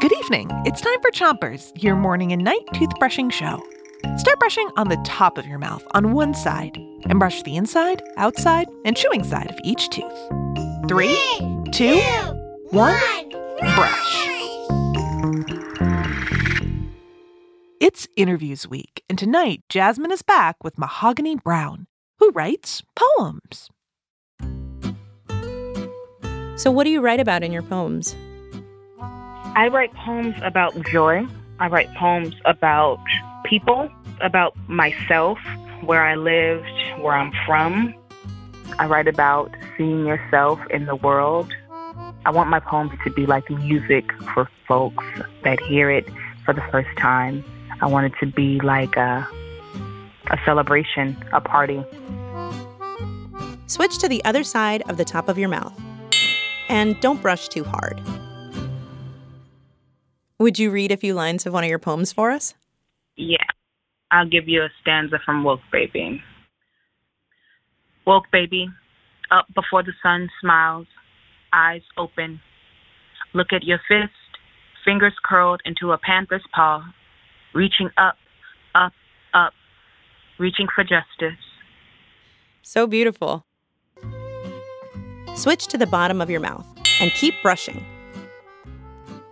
Good evening. It's time for Chompers, your morning and night toothbrushing show. Start brushing on the top of your mouth on one side and brush the inside, outside, and chewing side of each tooth. Three, two, one, brush. It's interviews week, and tonight Jasmine is back with Mahogany Browne, who writes poems. So, what do you write about in your poems? I write poems about joy. I write poems about people, about myself, where I lived, where I'm from. I write about seeing yourself in the world. I want my poems to be like music for folks that hear it for the first time. I want it to be like a, a celebration, a party. Switch to the other side of the top of your mouth. And don't brush too hard. Would you read a few lines of one of your poems for us? Yeah. I'll give you a stanza from Woke Baby. Woke Baby, up before the sun smiles, eyes open. Look at your fist, fingers curled into a panther's paw, reaching up, up, up, reaching for justice. So beautiful. Switch to the bottom of your mouth and keep brushing.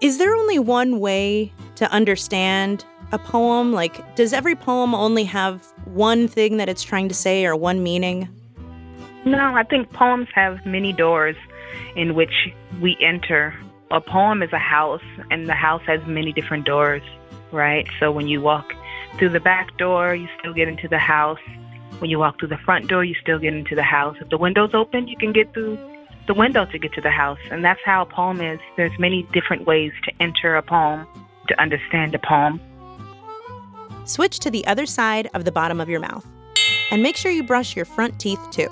Is there only one way to understand a poem? Like, does every poem only have one thing that it's trying to say or one meaning? No, I think poems have many doors in which we enter. A poem is a house, and the house has many different doors, right? So when you walk through the back door, you still get into the house. When you walk through the front door, you still get into the house. If the window's open, you can get through the window to get to the house. And that's how a poem is. There's many different ways to enter a poem, to understand a poem. Switch to the other side of the bottom of your mouth. And make sure you brush your front teeth too.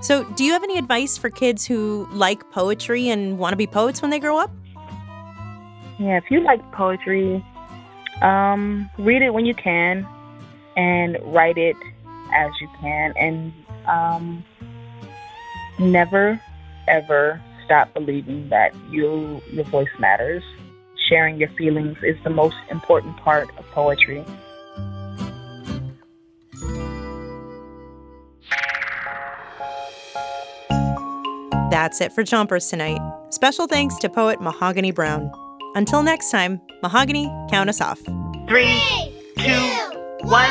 So, do you have any advice for kids who like poetry and want to be poets when they grow up? Yeah, if you like poetry, um, read it when you can and write it as you can. And um, never, ever stop believing that you, your voice matters. Sharing your feelings is the most important part of poetry. That's it for Chompers tonight. Special thanks to poet Mahogany Browne. Until next time, Mahogany, count us off. Three, two, one,